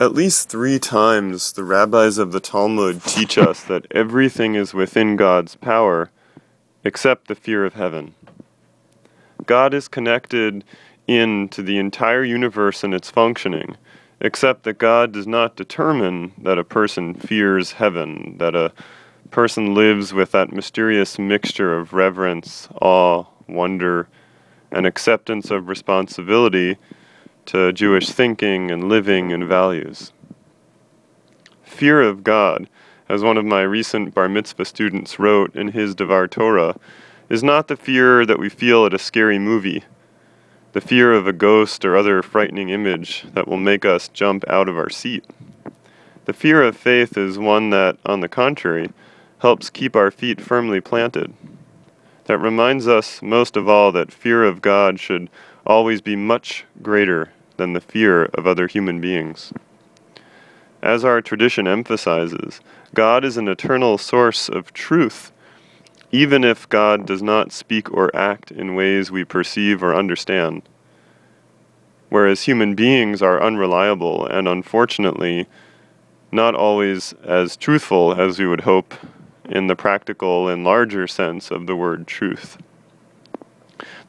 At least three times the rabbis of the Talmud teach us that everything is within God's power except the fear of heaven. God is connected into the entire universe and its functioning, except that God does not determine that a person fears heaven, that a person lives with that mysterious mixture of reverence, awe, wonder, and acceptance of responsibility to Jewish thinking and living and values. Fear of God, as one of my recent bar mitzvah students wrote in his Devar Torah, is not the fear that we feel at a scary movie, the fear of a ghost or other frightening image that will make us jump out of our seat. The fear of faith is one that, on the contrary, helps keep our feet firmly planted. That reminds us most of all that fear of God should always be much greater than the fear of other human beings. As our tradition emphasizes, God is an eternal source of truth, even if God does not speak or act in ways we perceive or understand. Whereas human beings are unreliable and unfortunately not always as truthful as we would hope in the practical and larger sense of the word truth.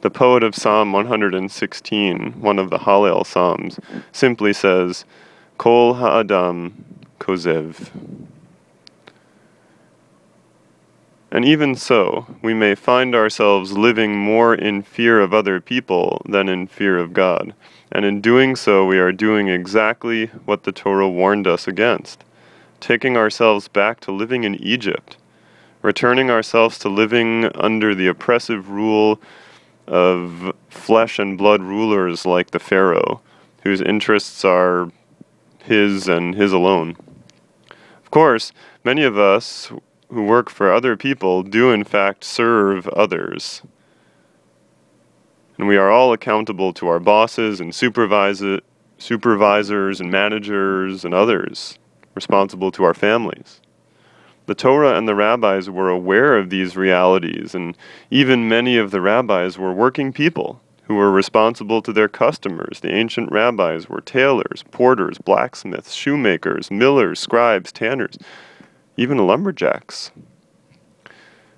The poet of Psalm 116, one of the Hallel Psalms, simply says, Kol ha'adam kozev. And even so, we may find ourselves living more in fear of other people than in fear of God. And in doing so, we are doing exactly what the Torah warned us against taking ourselves back to living in Egypt, returning ourselves to living under the oppressive rule of flesh and blood rulers like the Pharaoh, whose interests are his and his alone. Of course, many of us who work for other people do in fact serve others. And we are all accountable to our bosses and supervisor, supervisors and managers and others, responsible to our families. The Torah and the rabbis were aware of these realities, and even many of the rabbis were working people who were responsible to their customers. The ancient rabbis were tailors, porters, blacksmiths, shoemakers, millers, scribes, tanners, even lumberjacks.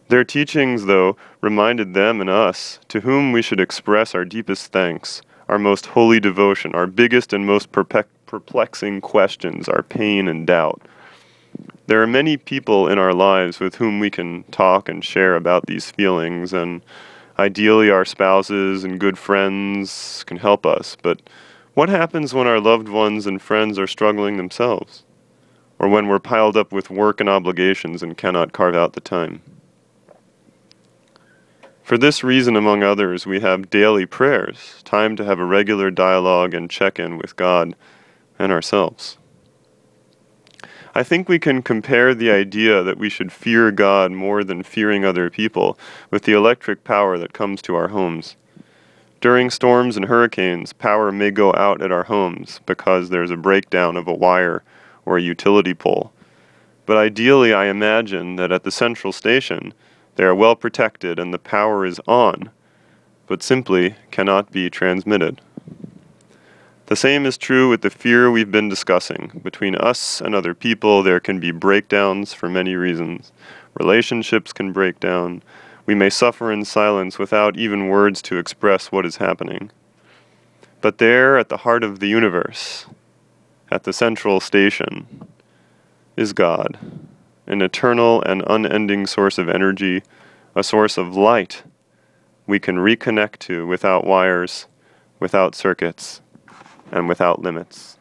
Their teachings, though, reminded them and us to whom we should express our deepest thanks, our most holy devotion, our biggest and most perplexing questions, our pain and doubt there are many people in our lives with whom we can talk and share about these feelings, and ideally, our spouses and good friends can help us. But what happens when our loved ones and friends are struggling themselves? Or when we're piled up with work and obligations and cannot carve out the time? For this reason, among others, we have daily prayers, time to have a regular dialogue and check in with God and ourselves. I think we can compare the idea that we should fear God more than fearing other people with the electric power that comes to our homes. During storms and hurricanes, power may go out at our homes because there's a breakdown of a wire or a utility pole. But ideally, I imagine that at the central station, they are well protected and the power is on, but simply cannot be transmitted. The same is true with the fear we've been discussing. Between us and other people, there can be breakdowns for many reasons. Relationships can break down. We may suffer in silence without even words to express what is happening. But there, at the heart of the universe, at the central station, is God, an eternal and unending source of energy, a source of light we can reconnect to without wires, without circuits and without limits.